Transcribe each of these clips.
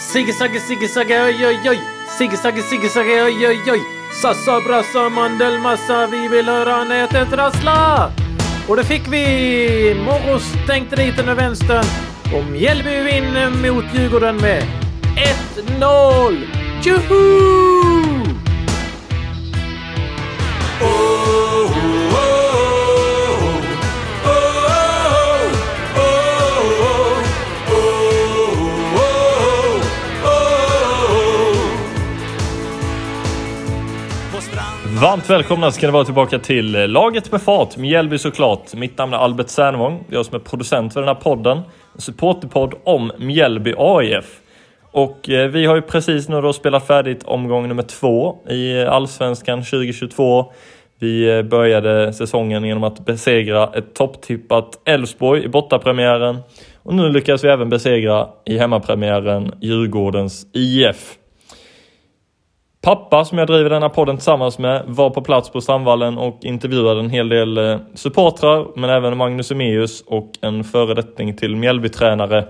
Sigge-sagge, sigge-sagge, oj, oj, oj. Sigge-sagge, sigge-sagge, oj, oj, oj. Sassa, brassa, mandelmassa, vi vill höra nätet rassla. Och det fick vi. Morros stänkte dit den med vänstern. Och Mjällby vinner mot Djurgården med 1-0. Tjoho! Varmt välkomna ska ni vara tillbaka till eh, Laget med fart, Mjällby såklart. Mitt namn är Albert Sernvång, jag som är producent för den här podden. En supporterpodd om Mjällby AIF. Och eh, vi har ju precis nu då spelat färdigt omgång nummer två i eh, Allsvenskan 2022. Vi började säsongen genom att besegra ett topptippat Elfsborg i bortapremiären. Och nu lyckas vi även besegra i hemmapremiären Djurgårdens IF. Pappa, som jag driver denna podden tillsammans med, var på plats på Strandvallen och intervjuade en hel del eh, supportrar, men även Magnus Emeus och en föredetting till Mjällbytränare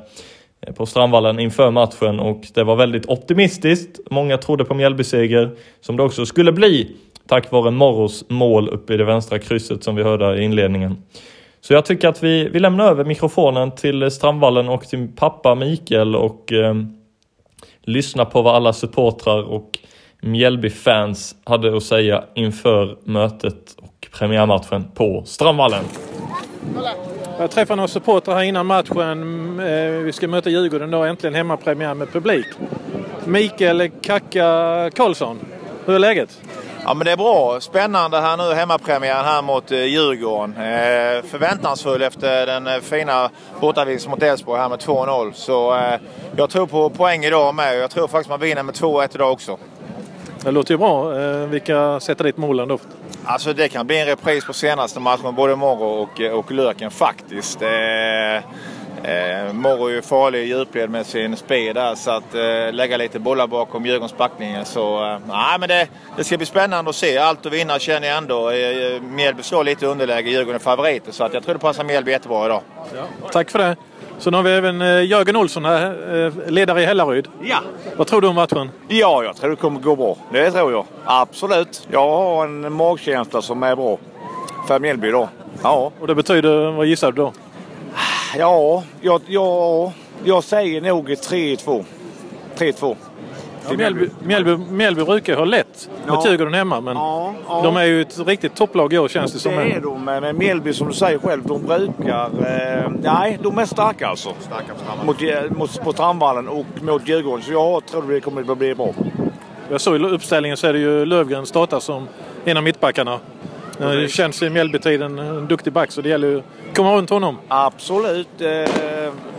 eh, på Strandvallen inför matchen och det var väldigt optimistiskt. Många trodde på Mjällby-seger, som det också skulle bli, tack vare Morros mål uppe i det vänstra krysset som vi hörde i inledningen. Så jag tycker att vi, vi lämnar över mikrofonen till Strandvallen och till pappa Mikael och eh, lyssnar på vad alla supportrar och Mjällby-fans hade att säga inför mötet och premiärmatchen på Strandvallen. Jag träffade några supportrar här innan matchen. Eh, vi ska möta Djurgården då, äntligen hemmapremiär med publik. Mikael Kacka Karlsson, hur är läget? Ja men det är bra. Spännande här nu hemmapremiären här mot eh, Djurgården. Eh, förväntansfull efter den fina bortavinsten mot Elfsborg här med 2-0. Så eh, jag tror på poäng idag med. Jag tror faktiskt man vinner med 2-1 idag också. Det låter ju bra. Eh, vilka sätter dit målen då? Alltså det kan bli en repris på senaste matchen, både Morro och, och Löken faktiskt. Eh, eh, Morro är ju farlig i djupled med sin speed där, så att eh, lägga lite bollar bakom Djurgårdens backlinje. Så eh, nej, men det, det ska bli spännande att se. Allt att vinna känner jag ändå. Eh, Mjällby slår lite underläge, Djurgården är favoriter, så att jag tror det passar Mjällby jättebra idag. Ja. Tack för det. Så nu har vi även eh, Jörgen Olsson här, eh, ledare i Hällaryd. Ja. Vad tror du om matchen? Ja, jag tror det kommer gå bra. Det tror jag. Absolut. Jag har en magkänsla som är bra för Mjällby då. Ja. Och det betyder, vad gissar du då? Ja, jag, jag, jag säger nog 3-2. 3-2. Ja, Mjällby, Mjällby, Mjällby brukar ha lätt Ja. mot Djurgården hemma, men Ja, ja. de är ju ett riktigt topplag i år känns det som. Det är de, men Mjällby som du säger själv, de brukar... Eh, nej, de är starka alltså. Starka på Mot, mot, på Strandvallen och mot Djurgården. Så jag tror det kommer att bli bra. Jag såg i uppställningen så är det ju Lövgren startar som en av mittbackarna. Det känns i Mjällbytiden en duktig back så det gäller ju att komma runt honom. Absolut. Eh,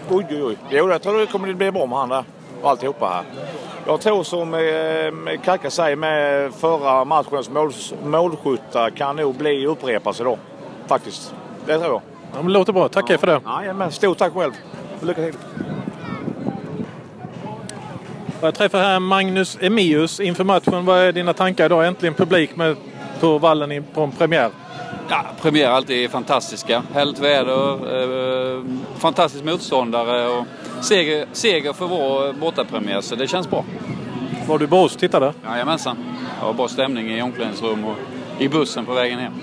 oj, oj, oj. Jo, jag tror det kommer att bli bra med han där. Och alltihopa här. Jag tror som eh, Kacka säger med förra matchens mål, målskyttar kan nog bli upprepas idag. Faktiskt. Det tror jag. Ja, men det låter bra. Tackar för det. Jajamän, stort tack själv. Lycka till. Jag träffar här Magnus Emius inför matchen. Vad är dina tankar idag? Äntligen publik med på vallen i- på en premiär. Ja, premiär är alltid fantastiska. Härligt väder, eh, fantastisk motståndare och seger, seger för vår bortapremiär så det känns bra. Var du och tittade? Jajamensan. Det var bra stämning i omklädningsrum och i bussen på vägen hem.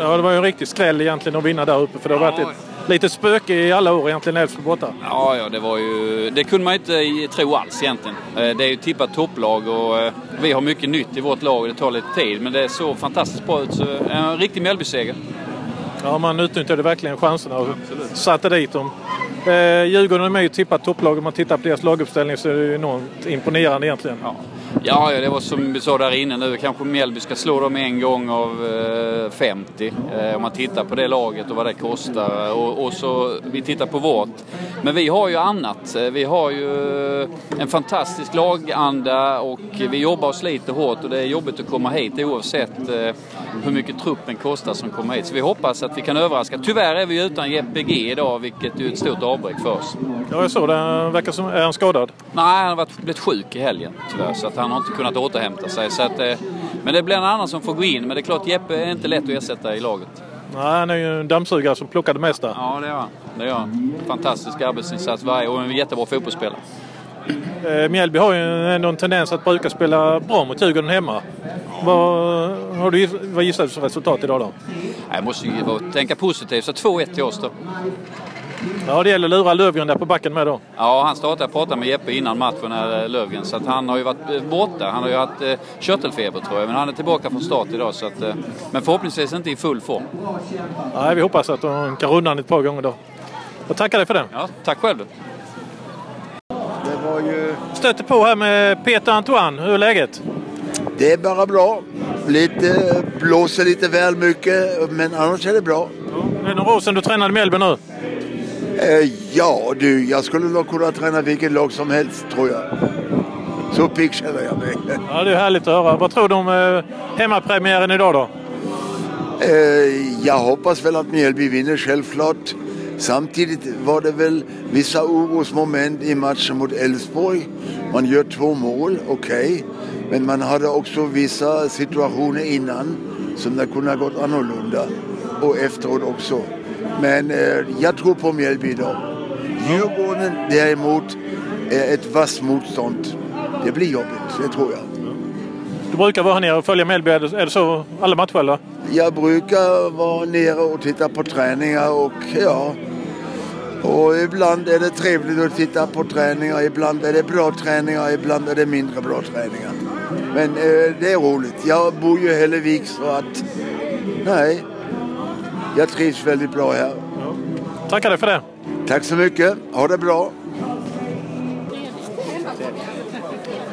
Ja, det var ju en riktig skräll egentligen att vinna där uppe för det har Ja. varit ett litet spöke i alla år egentligen Elfsborg borta. Ja, ja, det var ju... Det kunde man inte tro alls egentligen. Eh, Det är ju tippat topplag och eh, vi har mycket nytt i vårt lag och det tar lite tid. Men det såg fantastiskt bra ut. Så en riktig Mjällbyseger. Ja, man utnyttjade verkligen chanserna och satte dit dem. Eh, Djurgården är med och tippat topplag. Om man tittar på deras laguppställning så är det ju enormt imponerande egentligen. Ja. Ja, det var som vi sa där inne nu. Kanske Mjällby ska slå dem en gång av eh, 50. Eh, om man tittar på det laget och vad det kostar. Och, och så vi tittar på vårt. Men vi har ju annat. Eh, vi har ju eh, en fantastisk laganda och vi jobbar och sliter hårt och det är jobbigt att komma hit oavsett eh, hur mycket truppen kostar som kommer hit. Så vi hoppas att vi kan överraska. Tyvärr är vi utan Jeppe G idag vilket är ett stort avbräck för oss. Ja, jag såg det. Han Verkar som... Är han skadad? Nej, han har varit, blivit sjuk i helgen tyvärr så att han har inte kunnat återhämta sig. Så att, eh, men det blir en annan som får gå in. Men det är klart Jeppe är inte lätt att ersätta i laget. Nej, han är ju en dammsugare som plockar det mesta. Ja, det gör han. Det gör han. Fantastisk arbetsinsats varje och en jättebra fotbollsspelare. Eh, Mjällby har ju ändå en tendens att bruka spela bra mot Djurgården hemma. Vad, har du, vad gissar du för resultat idag då? Jag måste ju tänka positivt, så 2-1 till oss då. Ja, det gäller att lura Lövgren där på backen med då. Ja, han startade och pratade med Jeppe innan matchen, här, Lövgren, så att han har ju varit eh, borta. Han har ju haft eh, körtelfeber tror jag, men han är tillbaka från start idag. Så att, eh, men förhoppningsvis inte i full form. Nej, vi hoppas att de kan runda han ett par gånger då. Jag tackar dig för det. Ja, tack själv. Var ju... Stöter på här med Peter Antoine. Hur är läget? Det är bara bra. Lite, blåser lite väl mycket, men annars är det bra. Det är några år sedan du tränade Mjällby nu. Eh, ja du, jag skulle nog kunna träna vilket lag som helst tror jag. Så pigg känner jag mig. Ja, det är härligt att höra. Vad tror du om eh, hemmapremiären idag då? Eh, jag hoppas väl att Mjällby vinner självklart. Samtidigt var det väl vissa orosmoment i matchen mot Elfsborg. Man gör två mål, okej. Okay. Men man hade också vissa situationer innan som det kunde ha gått annorlunda. Och efteråt också. Men eh, jag tror på Mjällby idag. Djurgården däremot är ett vasst motstånd. Det blir jobbigt, det tror jag. Du brukar vara här nere och följa Mjällby, är det så alla matcher eller? Jag brukar vara nere och titta på träningar och ja. Och ibland är det trevligt att titta på träningar, ibland är det bra träningar, ibland är det mindre bra träningar. Men eh, det är roligt. Jag bor ju i Hällevik så att, nej, jag trivs väldigt bra här. Ja. Tackar dig för det. Tack så mycket. Ha det bra.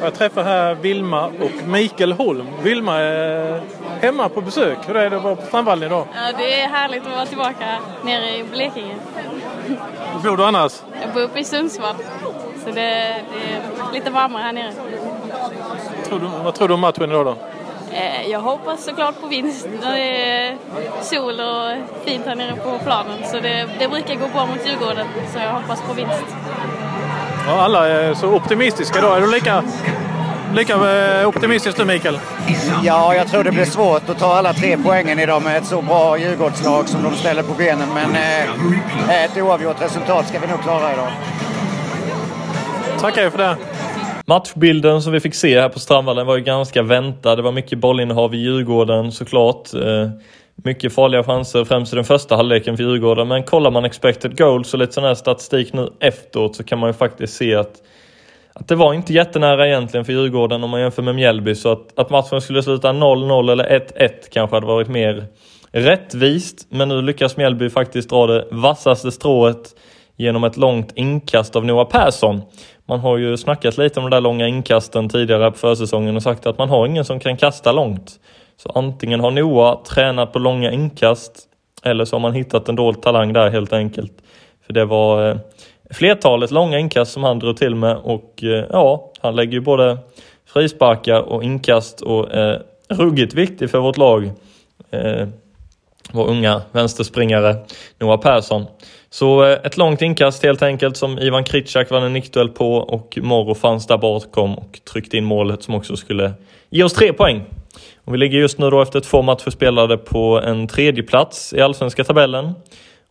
Jag träffar här Vilma och Mikael Holm. Vilma är hemma på besök. Hur är det att vara på Strandvallen idag? Ja, det är härligt att vara tillbaka nere i Blekinge. Var bor du annars? Jag bor uppe i Sundsvall. Så det, är lite varmare här nere. Tror du, vad tror du om matchen idag då? Eh, jag hoppas såklart på vinst. Det är sol och fint här nere på planen. Så det, det brukar gå bra mot Djurgården. Så jag hoppas på vinst. Ja, alla är så optimistiska idag. Är du lika, lika eh, optimistisk du Mikael? Ja, jag tror det blir svårt att ta alla tre poängen idag med ett så bra Djurgårdslag som de ställer på benen. Men eh, ett oavgjort resultat ska vi nog klara idag. Tackar för det. Matchbilden som vi fick se här på Strandvallen var ju ganska väntad. Det var mycket bollinnehav i Djurgården såklart. Mycket farliga chanser, främst i den första halvleken för Djurgården. Men kollar man expected goals och lite sån här statistik nu efteråt så kan man ju faktiskt se att, att det var inte jättenära egentligen för Djurgården om man jämför med Mjällby. Så att, att matchen skulle sluta 0-0 eller 1-1 kanske hade varit mer rättvist. Men nu lyckas Mjällby faktiskt dra det vassaste strået genom ett långt inkast av Noah Persson. Man har ju snackat lite om de där långa inkasten tidigare på försäsongen och sagt att man har ingen som kan kasta långt. Så antingen har Noah tränat på långa inkast eller så har man hittat en dold talang där helt enkelt. För det var eh, flertalet långa inkast som han drog till med och eh, ja, han lägger ju både frisparkar och inkast och eh, ruggigt viktig för vårt lag. Eh, vår unga vänsterspringare Noah Persson. Så eh, ett långt inkast helt enkelt som Ivan Kritschak vann en nickduell på och Morro fanns där bakom och tryckte in målet som också skulle ge oss tre poäng. Och vi ligger just nu då efter två matcher spelade på en tredje plats i allsvenska tabellen.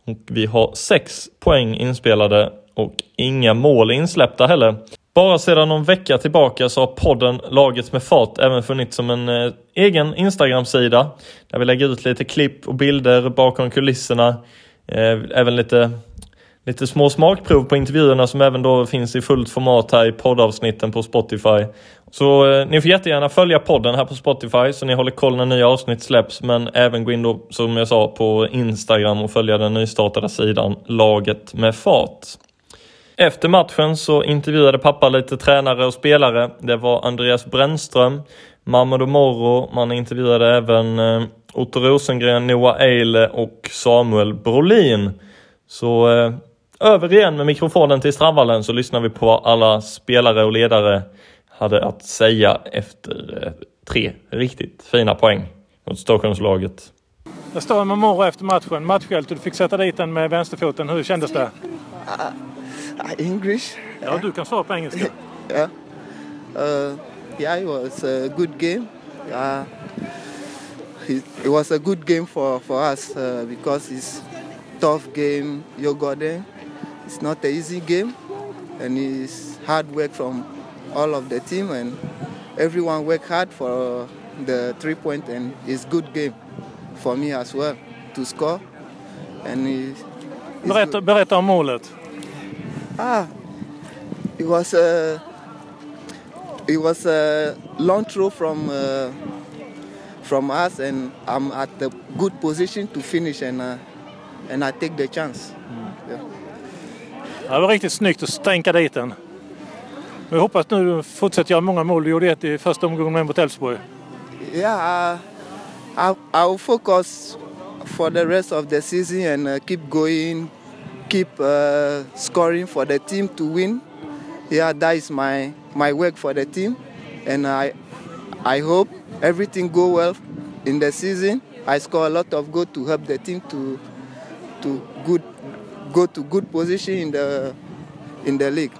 Och vi har sex poäng inspelade och inga mål insläppta heller. Bara sedan någon vecka tillbaka så har podden Laget med fart även funnits som en eh, egen Instagram-sida där vi lägger ut lite klipp och bilder bakom kulisserna. Eh, även lite, lite små smakprov på intervjuerna som även då finns i fullt format här i poddavsnitten på Spotify. Så eh, ni får jättegärna följa podden här på Spotify så ni håller koll när nya avsnitt släpps men även gå in då som jag sa på Instagram och följa den nystartade sidan Laget med fart. Efter matchen så intervjuade pappa lite tränare och spelare. Det var Andreas Brännström, Mamadou Moro, man intervjuade även eh, Otto Rosengren, Noah Eile och Samuel Brolin. Så eh, över igen med mikrofonen till Strandvallen så lyssnar vi på alla spelare och ledare hade att säga efter eh, tre riktigt fina poäng mot Stockholmslaget. Jag står med Moro efter matchen. Matchhjälte, du fick sätta dit den med vänsterfoten. Hur kändes det? Uh, English. Ja, du kan svara på engelska. yeah. Uh, yeah, it was a good game. Uh, it, it was a good game for, for us uh, because it's tough game, Djurgården. It's not an easy game. and it's hard work from all of the team, and everyone work hard for the three point, and it's good game for me as well to score. And it's, it's Berätta, good. berätta om målet. Ah, it was a it was a long throw from uh, from us, and I'm at the good position to finish, and uh, and I take the chance. Yeah. Ja, det var riktigt snyggt att stänka dit den. Vi hoppas nu fortsätter göra många mål. Du gjorde ett i första omgången mot Elfsborg. Yeah, uh, I'll, I'll focus for the rest of the season and uh, keep going, keep uh, scoring for the team to win. Yeah, that is my my work for the team, and I I hope everything go well in the season. I score a lot of goal to help the team to to good go to good position in the in the league.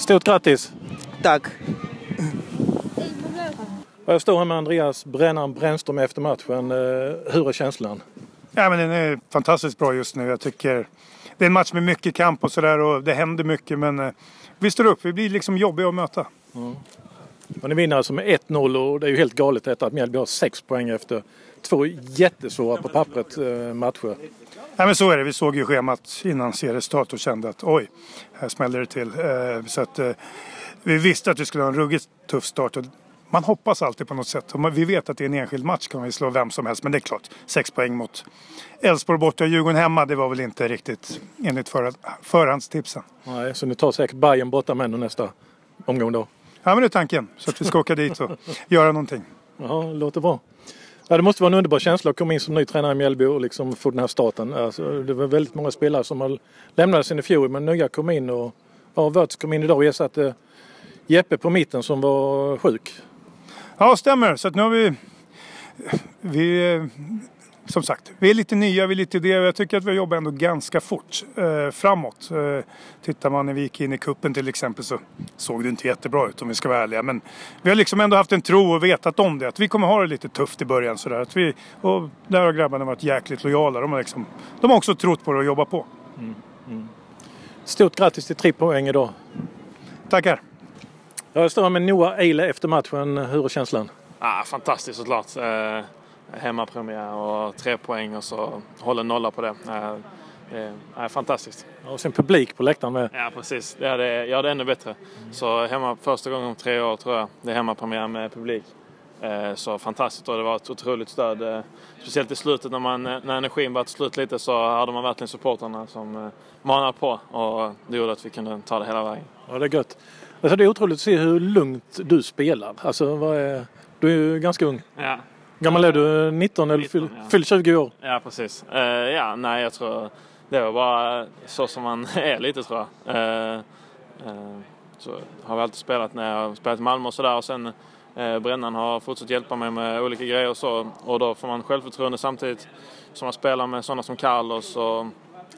Stort grattis! Tack. Jag står här med Andreas Brännaren Brännström efter matchen. Eh, Hur är känslan? Ja, men den är fantastiskt bra just nu. Jag tycker det är en match med mycket kamp och sådär och det händer mycket men eh, vi står upp. Vi blir liksom jobbiga att möta. Och ni vinner alltså med 1-0 och det är ju helt galet detta att Mjällby har 6 poäng efter två jättesvåra på pappret eh, matcher. Ja, men så är det. Vi såg ju schemat innan seriestart och kände att oj, här smäller det till. Eh, Så att eh, vi visste att vi skulle ha en ruggigt tuff start. Man hoppas alltid på något sätt. Vi vet att det är en enskild match kan vi slå vem som helst. Men det är klart, sex poäng mot Elfsborg borta och Djurgården hemma. Det var väl inte riktigt enligt för, förhandstipsen. Nej, så ni tar säkert Bayern borta med nästa omgång då? Ja, men det är tanken. Så att vi ska åka dit och göra någonting. Ja, låter bra. Ja, det måste vara en underbar känsla att komma in som ny tränare i Mjällby och liksom få den här starten. Alltså, det var väldigt många spelare som har lämnat i fjol men nya kom in och ja, Wörth kom in idag och ersatte Jeppe på mitten som var sjuk. Ja, stämmer. Så att nu har vi... Vi... Som sagt, vi är lite nya, vi är lite det och jag tycker att vi jobbar ändå ganska fort eh, framåt. Eh, tittar man när vi gick in i kuppen till exempel så såg det inte jättebra ut om vi ska vara ärliga. Men vi har liksom ändå haft en tro och vetat om det. Att vi kommer ha det lite tufft i början sådär. Att vi, och där har grabbarna varit jäkligt lojala. De har, liksom, de har också trott på det och jobbat på. Stort grattis till tre poäng idag. Tackar! Jag står här med Noah Eile efter matchen. Hur är känslan? Ah, fantastiskt såklart. Eh, hemmapremiär och tre poäng och så håller nolla på det. Det är fantastiskt. Och sen publik på läktaren med. Ja, precis. Det hade, det ännu bättre. Så hemma första gången om tre år tror jag. Det är hemmapremiär med publik. Eh, så fantastiskt och det var ett otroligt stöd. Eh, speciellt i slutet när, man, eh, när energin var slut lite så hade man verkligen supportrarna som manade på och det gjorde att vi kunde ta det hela vägen. Ja, det är gött. Alltså, det är otroligt att se hur lugnt du spelar. Alltså, vad är... Du är ju ganska ung. Ja. Gammal är du? 19 eller fyll, ja. fyll 20 år? Ja, precis. Eh, ja, nej, jag tror det var bara så som man är lite tror jag. Eh, eh, så har vi alltid spelat när jag har spelat i Malmö och sådär och sen Brännan har fortsatt hjälpa mig med olika grejer och så och då får man självförtroende samtidigt som man spelar med sådana som Carlos och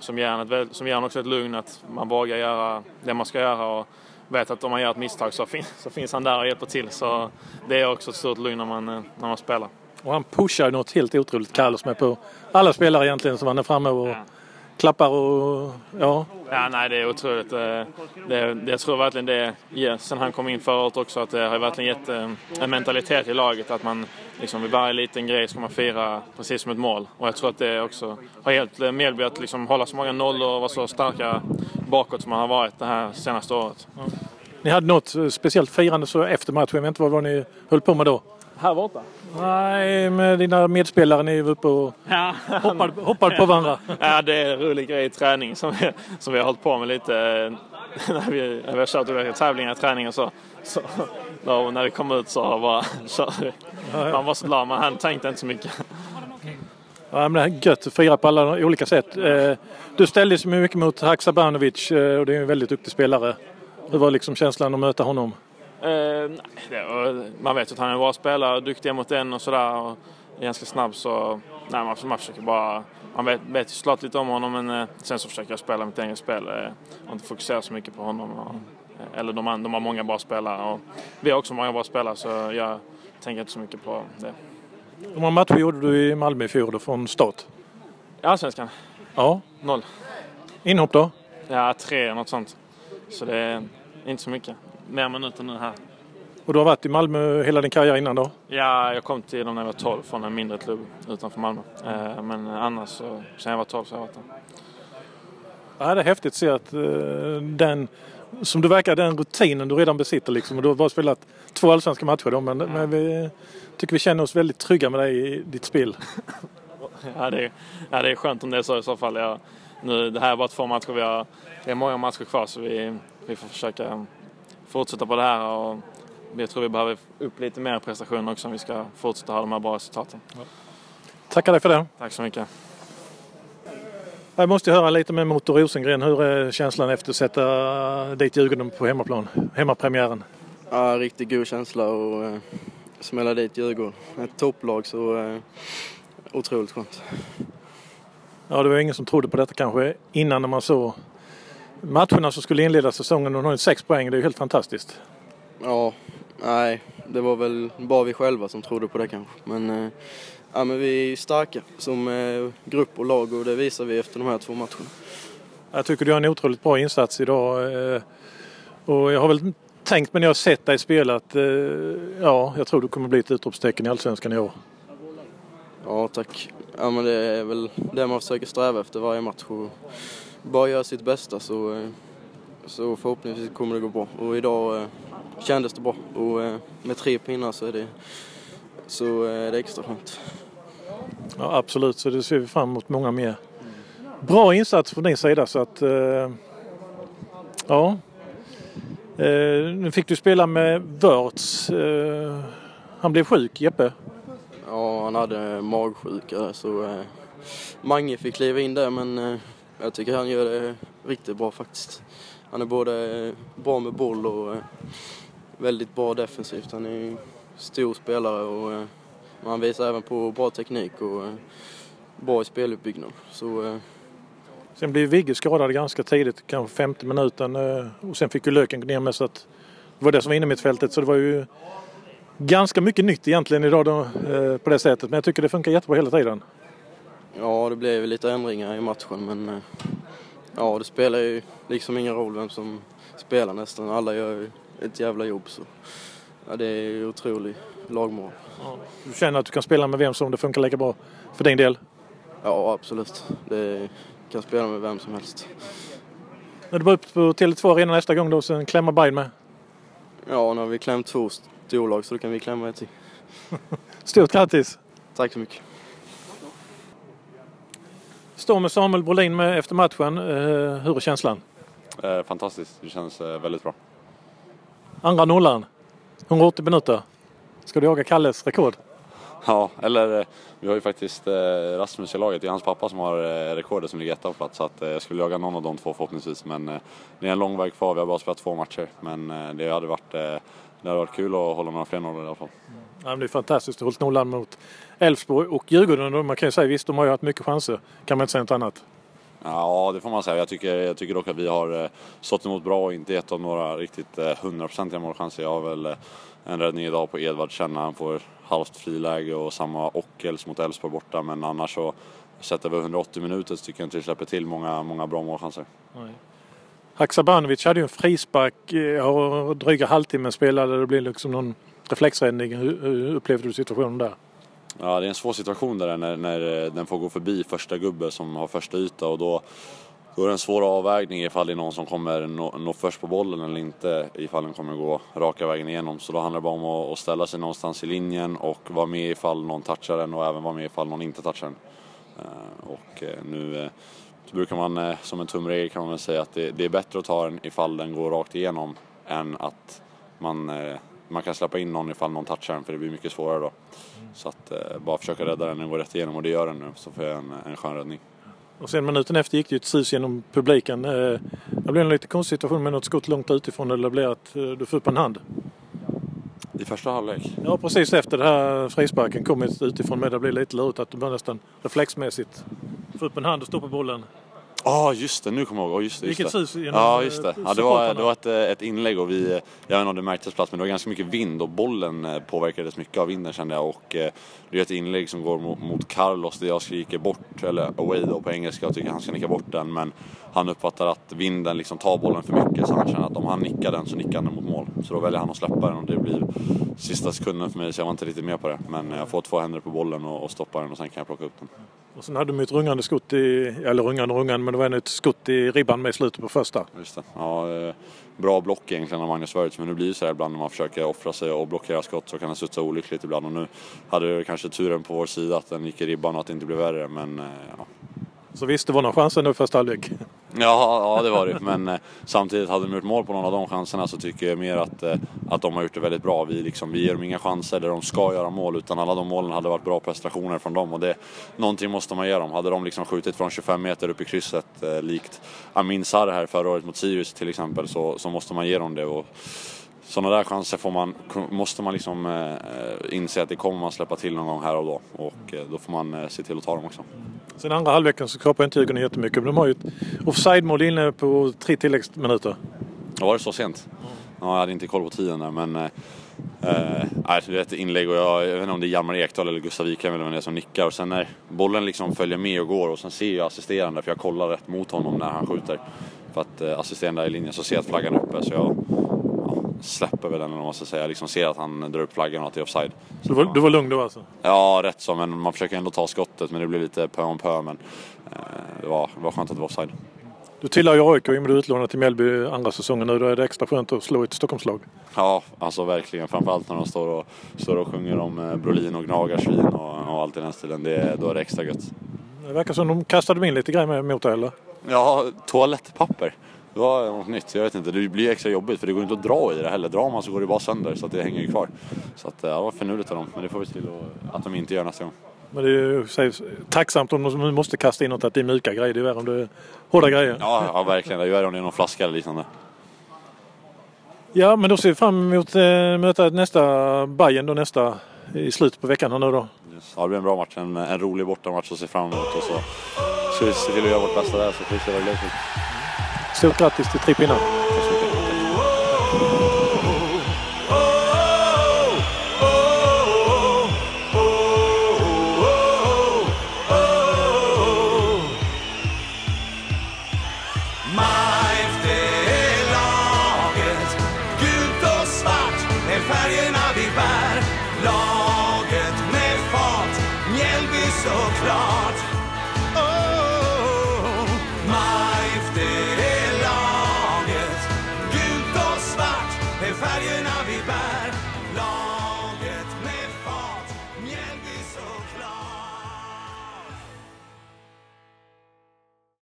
som ger, en ett, som ger en också ett lugn att man vågar göra det man ska göra och vet att om man gör ett misstag så, fin- så finns han där och hjälper till. Så det är också ett stort lugn när man, när man spelar. Och han pushar något helt otroligt. Carlos med på alla spelare egentligen som han är framme och klappar och ja. Ja, nej, det är otroligt. Eh, Det, det, jag tror verkligen det ger, sen han kom in förra året också, att det har verkligen gett eh, en mentalitet i laget. Att man liksom vid varje liten grej ska man fira precis som ett mål. Och jag tror att det också har hjälpt eh, Mjällby att liksom hålla så många nollor och vara så starka bakåt som man har varit det här senaste året. Ni hade något speciellt firande så efter matchen. Jag vet inte vad, vad ni höll på med då? Här borta? Nej, med dina medspelare. Ni var uppe och Ja. hoppade, hoppade på varandra. Ja, det är en rolig grej i träning som vi, som vi har hållit på med lite eh, när vi, när vi har kört olika tävlingar, träning och så. så då, när vi kom ut så bara körde vi. Man var så glad, man han tänkte inte så mycket. Ja, men det är gött att fira på alla olika sätt. Eh, Du ställdes mycket mot Haksabanovic eh, och det är en väldigt duktig spelare. Hur var liksom känslan att möta honom? Eh, man vet att han är en bra spelare, duktig mot en och sådär. Och är ganska snabb så nej, man, man försöker bara... Man vet, vet ju såklart lite om honom men eh, sen så försöker jag spela mitt eget spel eh, och inte fokusera så mycket på honom. Och, eh, eller de, de har många bra spelare och vi har också många bra spelare så jag tänker inte så mycket på det. Hur många matcher gjorde du i Malmö i fjol då från start? I Allsvenskan? Ja. Noll. Inhopp då? Ja, tre, något sånt. så det är inte så mycket. Mer minuter nu här. Och du har varit i Malmö hela din karriär innan då? Ja, jag kom till dem när jag var 12 från en mindre klubb utanför Malmö. Eh, men annars så, sen jag var 12 så har jag varit där. Ja, det är häftigt att se att uh, den, som du verkar, den rutinen du redan besitter liksom. Och du har bara spelat två allsvenska matcher då, men, men vi tycker vi känner oss väldigt trygga med dig i ditt spel. ja, det är, ja, det är skönt om det är så i så fall. Jag, nu, det här är bara två matcher. Vi har, det är många matcher kvar så vi, vi får försöka fortsätta på det här. Och jag tror vi behöver upp lite mer prestationer också om vi ska fortsätta ha de här bra resultaten. Ja. Tackar dig för det. Tack så mycket. Jag måste höra lite med Motor Rosengren. Hur är känslan efter att sätta dit Djurgården på hemmaplan? Hemmapremiären. Ja, riktigt god känsla och eh, smälla dit Djurgården. Ett topplag så eh, otroligt skönt. Ja, det var ingen som trodde på detta kanske innan när man såg matcherna som skulle inleda säsongen. Och har sex poäng, det är ju helt fantastiskt. Ja, nej, det var väl bara vi själva som trodde på det kanske. Men, eh, ja, men vi är starka som eh, grupp och lag och det visar vi efter de här två matcherna. Jag tycker du gör en otroligt bra insats idag. Eh, och jag har väl tänkt, men jag har sett dig spela, att ja, jag tror du kommer bli ett utropstecken i Allsvenskan i år. Ja, tack. Ja, men det är väl det man försöker sträva efter varje match. Och bara göra sitt bästa så, så förhoppningsvis kommer det gå bra. Och idag kändes det bra. Och eh, med tre pinnar så är det, så är det extra skönt. Ja, absolut, så det ser vi fram emot många mer. Bra insats från din sida så att eh, ja. Eh, nu fick du spela med Wörts. han blev sjuk, Jeppe. Ja, han hade magsjuka så Mange fick kliva in där men jag tycker han gör det riktigt bra faktiskt. Han är både bra med boll och eh, väldigt bra defensivt. Han är stor spelare och eh, han visar även på bra teknik och eh, bra i speluppbyggnad. Så, Sen blev Vigge skadad ganska tidigt, kanske 50 minuten och sen fick ju Löken gå ner med så att det var det som var inne mitt fältet så det var ju ganska mycket nytt egentligen idag då, på det sättet men jag tycker det funkar jättebra hela tiden. Ja, det blev lite ändringar i matchen men ja, det spelar ju liksom ingen roll vem som spelar nästan. Alla gör ett jävla jobb. Så. Ja, det är otrolig lagmoral. Ja. Du känner att du kan spela med vem som det funkar lika bra för din del? Ja, absolut. Det kan spela med vem som helst. När du var upp på Tele2 Arena nästa gång då, och sen klämma Bayern med? Ja, nu har vi klämt två storlag så då kan vi klämma ett till. Stort grattis! Tack så mycket. Står med Samuel Brolin med efter matchen. Eh, hur är känslan? Eh, fantastiskt. Det känns eh, väldigt bra. Andra nollan. 180 minuter. Ska du jaga Kalles rekord? Ja, eller vi har ju faktiskt Rasmus i laget. Det är hans pappa som har rekordet som ligger etta på plats. Så att jag skulle jaga någon av de två förhoppningsvis. Men det är en lång väg kvar. Vi har bara spelat två matcher. Men det hade varit, det hade varit kul att hålla några fler nollor i alla fall. Ja, det är fantastiskt att hålla nollan mot Elfsborg och Djurgården. Man kan ju säga visst, de har ju haft mycket chanser. Kan man inte säga något annat. Ja, det får man säga. Jag tycker, jag tycker dock att vi har eh, stått emot bra och inte gett dem några riktigt eh, hundraprocentiga målchanser. Jag har väl eh, en räddning idag på Edvard Känna. Han får halvt friläge och samma Ockels mot Elfsborg borta. Men annars så, sett över 180 minuter så tycker jag inte vi släpper till många, många bra målchanser. Haksabanovic hade ju en frispark eh, har dryga halvtimmen spelade. Det blev liksom någon reflexräddning. Hur upplevde du situationen där? Ja, det är en svår situation där när, när eh, den får gå förbi första gubbe som har första yta och då, då är det en svår avvägning ifall det är någon som kommer nå, nå först på bollen eller inte ifall den kommer gå raka vägen igenom. Så då handlar det bara om att, att ställa sig någonstans i linjen och vara med ifall någon touchar den och även vara med ifall någon inte touchar den. Eh, och nu brukar man som en tumregel kan man väl säga att det, det är bättre att ta den ifall den går rakt igenom än att man man kan släppa in någon ifall någon touchar den för det blir mycket svårare då. Så att eh, bara försöka rädda den, den går rätt igenom och det gör den nu så får jag en, en skön räddning. Och sen minuten efter gick det ju ett sus genom publiken. Eh, det blev en lite konstig situation med något skott långt utifrån eller det blev att eh, du får upp en hand. I första halvlek? Ja precis efter det här frisparken kom ett utifrån med det blev lite lurigt att du nästan reflexmässigt få upp en hand och stoppa bollen. Ja, ah, just det. Nu kommer jag ihåg. Oh, just det, just Vilket sus genom, Ja, just det. Ja, det, var, det var ett, eh, ett inlägg och vi, eh, jag vet inte om det märktes plats, men det var ganska mycket vind och bollen eh, påverkades mycket av vinden kände jag. Och eh, det är ett inlägg som går mot, mot Carlos där jag skriker bort, eller away då på engelska och tycker han ska nicka bort den. Men han uppfattar att vinden liksom tar bollen för mycket så han känner att om han nickar den så nickar han den mot mål. Så då väljer han att släppa den och det blir sista sekunden för mig så jag var inte riktigt med på det. Men jag får två händer på bollen och, och stoppa den och sen kan jag plocka upp den. Och sen hade de ett rungande skott i, eller rungande rungande, men det var ändå ett skott i ribban med i slutet på första. Just det. Ja, eh, bra block egentligen av Magnus Wörth men det blir ju så här ibland när man försöker offra sig och blockera skott så kan det studsa olyckligt ibland och nu hade det kanske turen på vår sida att den gick i ribban och att det inte blev värre men eh, ja. Så visst, det var några chanser nu första halvlek. Ja, ja det var det. Men eh, samtidigt hade de gjort mål på någon av de chanserna så tycker jag mer att, eh, att de har gjort det väldigt bra. Vi, liksom, vi ger dem inga chanser där de ska göra mål utan alla de målen hade varit bra prestationer från dem och det, någonting måste man ge dem. Hade de liksom skjutit från 25 meter upp i krysset eh, likt Amin Sarr här förra året mot Sirius till exempel så, så måste man ge dem det. Och, sådana där chanser får man, måste man liksom eh, inse att det kommer man släppa till någon gång här och då. Och eh, då får man eh, se till att ta dem också. Sen andra halvleken så skapar inte Djurgården jättemycket, men de har ju ett offside-mål inne på tre tilläggsminuter. Var det så sent? Ja, jag hade inte koll på tiden där men eh, eh, det är ett inlägg och jag, jag vet inte om det är Hjalmar Ekdal eller Gustav Wikheim eller vem det är som nickar och sen när bollen liksom följer med och går och sen ser jag assisterande för jag kollar rätt mot honom när han skjuter. För att eh, assisterande är i linjen så ser jag att flaggan är uppe så jag ja, släpper väl den eller vad man ska säga. Liksom ser att han drar upp flaggan och att det är offside. Du var, du var lugn då alltså? Ja, rätt så men man försöker ändå ta skottet men det blir lite pö om pö men eh, det, var, det var skönt att det var offside. Du tillhör ju AIK i och med att du är utlånad till Mjällby andra säsongen nu. Då är det extra skönt att slå ett Stockholmslag. Ja, alltså verkligen. Framförallt när de står och, står och sjunger om eh, Brolin och gnagarsvin och, och allt i den stilen. Det, då är det extra gött. Det verkar som de kastade in lite grejer mot dig eller? Ja, toalettpapper. Det var något nytt. Jag vet inte. Det blir extra jobbigt för det går inte att dra i det heller. Drar man så går det bara sönder så att det hänger ju kvar. Så att, ja, det var finurligt av dem. Men det får vi till att, att de inte gör nästa gång. Men det är ju tacksamt om de måste kasta in något att det är mjuka grejer. Det är värre om det är hårda grejer. Ja, ja verkligen. Det är värre om det är någon flaska eller liknande. Ja, men då ser vi fram emot eh, möta nästa Bayern då nästa i slutet på veckan här nu då. Yes. Ja, det blir en bra match. En, en rolig bortamatch att se fram emot. Och så ska vi se till att göra vårt bästa där så får vi se vad det blir. Stort grattis till tre pinnar.